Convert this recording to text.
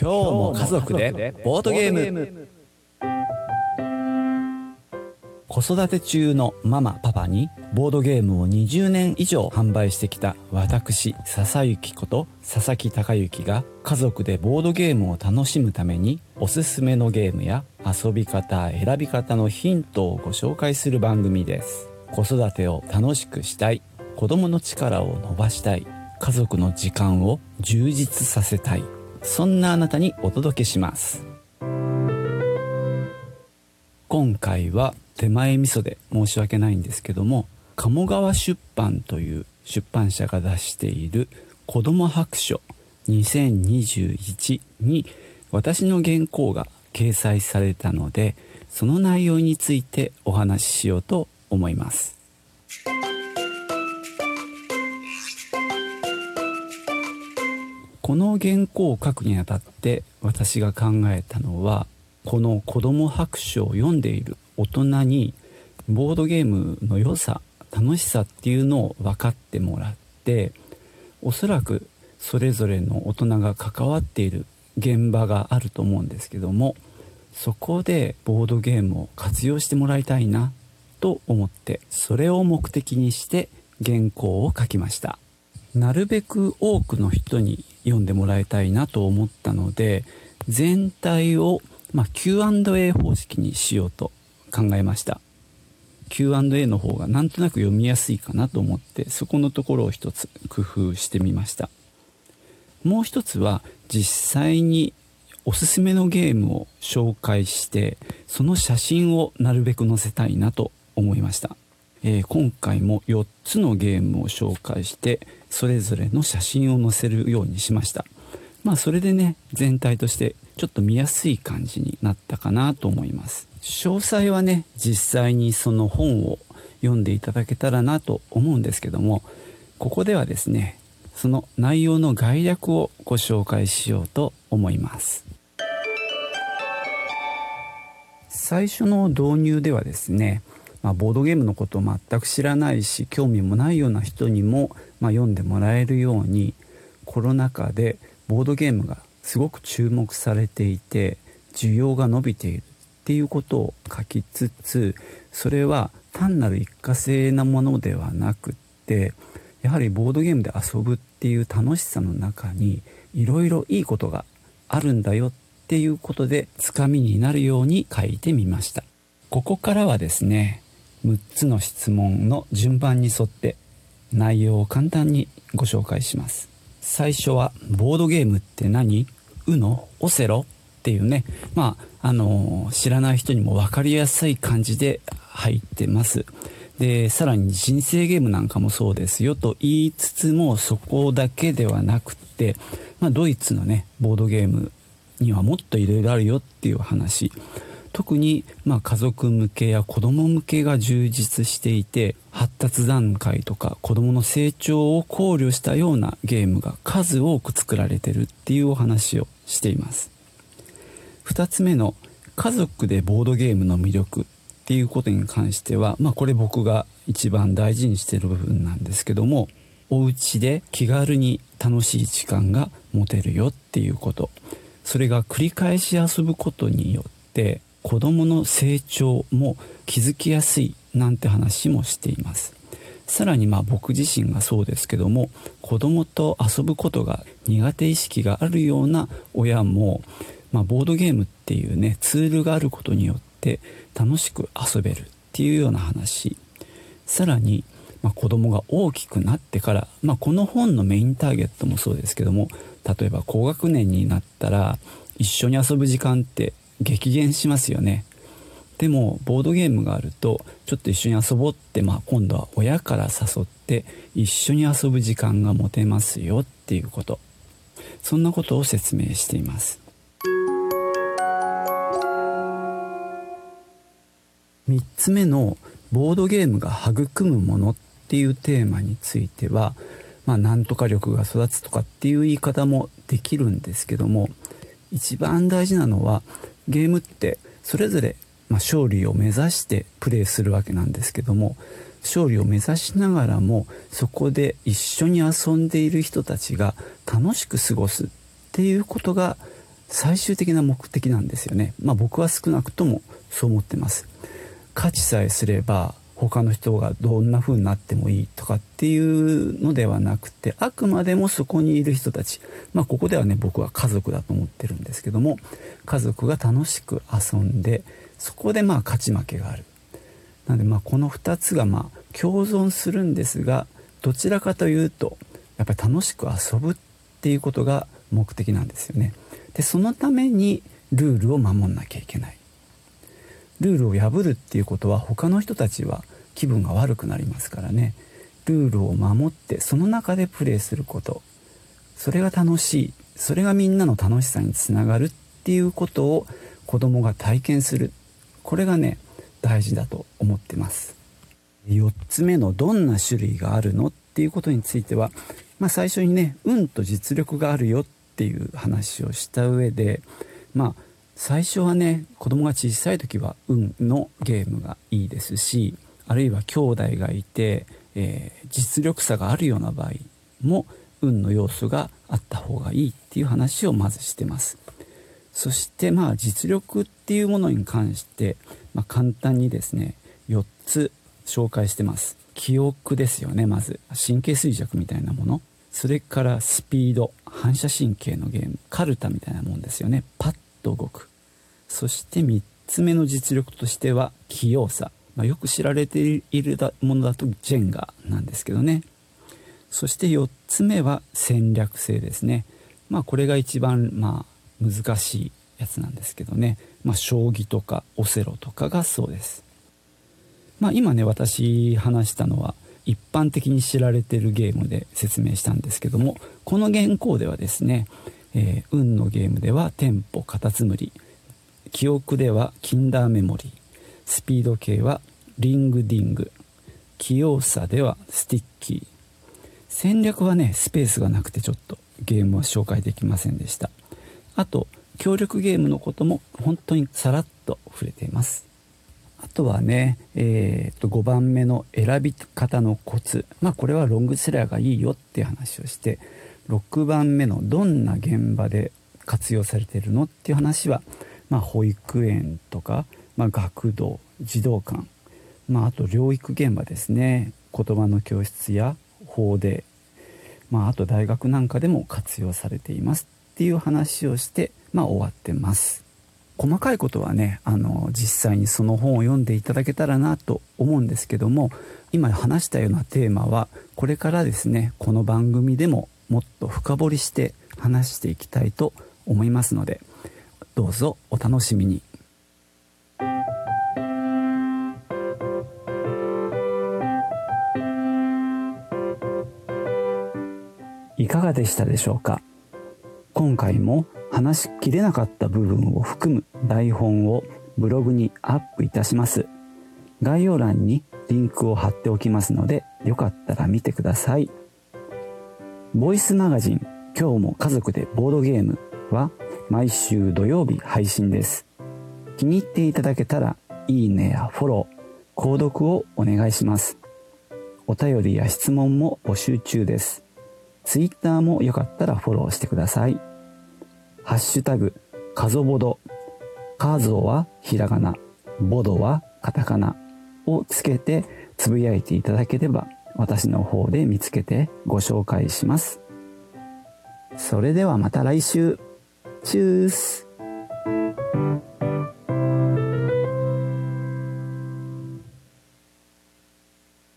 今日も家族でボードゲーム。子育て中のママパパにボードゲームを20年以上販売してきた私笹幸こと佐々木孝之が家族でボードゲームを楽しむためにおすすめのゲームや遊び方選び方のヒントをご紹介する番組です。子育てを楽しくしたい。子供の力を伸ばしたい。家族の時間を充実させたい。そんなあなたにお届けします。今回は手前味噌で申し訳ないんですけども鴨川出版という出版社が出している子ども白書2021に私の原稿が掲載されたのでその内容についてお話ししようと思います。この原稿を書くにあたって私が考えたのはこの子ども白書を読んでいる大人にボードゲームの良さ楽しさっていうのを分かってもらっておそらくそれぞれの大人が関わっている現場があると思うんですけどもそこでボードゲームを活用してもらいたいなと思ってそれを目的にして原稿を書きました。なるべく多くの人に読んでもらいたいなと思ったので全体を、まあ、Q&A 方式にしようと考えました。Q&A の方がなんとなく読みやすいかなと思ってそこのところを一つ工夫してみました。もう一つは実際におすすめのゲームを紹介してその写真をなるべく載せたいなと思いました、えー、今回も4つのゲームを紹介してそれぞれの写真を載せるようにしました。まあそれでね全体としてちょっと見やすい感じになったかなと思います。詳細はね実際にその本を読んでいただけたらなと思うんですけどもここではですねその内容の概略をご紹介しようと思います。最初の導入ではですね、まあ、ボードゲームのことを全く知らないし興味もないような人にも、まあ、読んでもらえるようにコロナ禍でボードゲームがすごく注目されていて需要が伸びているっていうことを書きつつそれは単なる一過性なものではなくってやはりボードゲームで遊ぶっていう楽しさの中にいろいろいいことがあるんだよっていうことでつかみになるように書いてみました。ここからはですね6つの質問の順番に沿って内容を簡単にご紹介します最初はボードゲームって何 ?UNO? オセロ？っていうね、まあ、あの知らない人にも分かりやすい感じで入ってます。で、さらに人生ゲームなんかもそうですよと言いつつもそこだけではなくて、まあ、ドイツのね、ボードゲームにはもっといろいろあるよっていう話。特に、まあ、家族向けや子供向けが充実していて発達段階とか子供の成長を考慮したようなゲームが数多く作られてるっていうお話をしています。2つ目の家族でボードゲームの魅力っていうことに関しては、まあ、これ僕が一番大事にしてる部分なんですけどもお家で気軽に楽しい時間が持てるよっていうこと。それが繰り返し遊ぶことによって子供の成長も気づきやすいなんて話もしています。さらにまあ僕自身がそうですけども子供と遊ぶことが苦手意識があるような親も、まあ、ボードゲームっていうねツールがあることによって楽しく遊べるっていうような話。さらに、まあ、子供が大きくなってから、まあ、この本のメインターゲットもそうですけども例えば高学年になったら一緒に遊ぶ時間って激減しますよね。でもボードゲームがあるとちょっと一緒に遊ぼうって、まあ、今度は親から誘って一緒に遊ぶ時間が持てますよっていうこと。そんなことを説明しています。3つ目のボードゲームが育むものっていうテーマについてはまあなんとか力が育つとかっていう言い方もできるんですけども一番大事なのはゲームってそれぞれ、まあ、勝利を目指してプレイするわけなんですけども勝利を目指しながらもそこで一緒に遊んでいる人たちが楽しく過ごすっていうことが最終的な目的なんですよね。まあ僕は少なくともそう思ってます。価値さえすれば他の人がどんな風になってもいいとかっていうのではなくてあくまでもそこにいる人たちまあここではね僕は家族だと思ってるんですけども家族が楽しく遊んでそこでまあ勝ち負けがあるなのでまあこの2つがまあ共存するんですがどちらかというとやっぱり楽しく遊ぶっていうことが目的なんですよね。でそのためにルールを守んなきゃいけない。ルールを破るっていうことは他の人たちは気分が悪くなりますからね。ルールを守ってその中でプレーすること。それが楽しい。それがみんなの楽しさにつながるっていうことを子供が体験する。これがね大事だと思ってます。4つ目のどんな種類があるのっていうことについては、まあ、最初にね運と実力があるよっていう話をした上でまあ最初はね子供が小さい時は運のゲームがいいですしあるいは兄弟がいて、えー、実力差があるような場合も運の要素があった方がいいっていう話をまずしてます。そしてまあ実力っていうものに関して、まあ、簡単にですね4つ紹介してます。記憶ですよねまず。神経衰弱みたいなもの。それからスピード。反射神経のゲーム。カルタみたいなもんですよね。パッと動く。そして3つ目の実力としては器用さ、まあ、よく知られているものだとジェンガなんですけどね。そして4つ目は戦略性ですね。まあこれが一番まあ難しいやつなんですけどね。まあ将棋とかオセロとかがそうです。まあ今ね私話したのは一般的に知られてるゲームで説明したんですけどもこの原稿ではですね、えー、運のゲームではテンポカタツムリ。記憶ではキンダーメモリー。スピード系はリングディング。器用さではスティッキー。戦略はねスペースがなくてちょっとゲームは紹介できませんでした。あと協力ゲームのことも本当にさらっと触れています。あとはね、えー、と5番目の選び方のコツ。まあこれはロングセラーがいいよっていう話をして6番目のどんな現場で活用されてるのっていう話はまあ、保育園とか、まあ、学童児童館、まあ、あと療育現場ですね言葉の教室や法で、まあ、あと大学なんかでも活用されていますっていう話をして、まあ、終わってます。細かいことはねあの実際にその本を読んでいただけたらなと思うんですけども今話したようなテーマはこれからですねこの番組でももっと深掘りして話していきたいと思いますのでどうぞお楽しみにでしたでしょうか？今回も話しきれなかった部分を含む台本をブログにアップいたします概要欄にリンクを貼っておきますのでよかったら見てくださいボイスマガジン今日も家族でボードゲームは毎週土曜日配信です。気に入っていただけたら、いいねやフォロー、購読をお願いします。お便りや質問も募集中です。Twitter もよかったらフォローしてください。ハッシュタグ、カゾボド。カゾはひらがな、ボドはカタカナをつけてつぶやいていただければ私の方で見つけてご紹介します。それではまた来週。チュース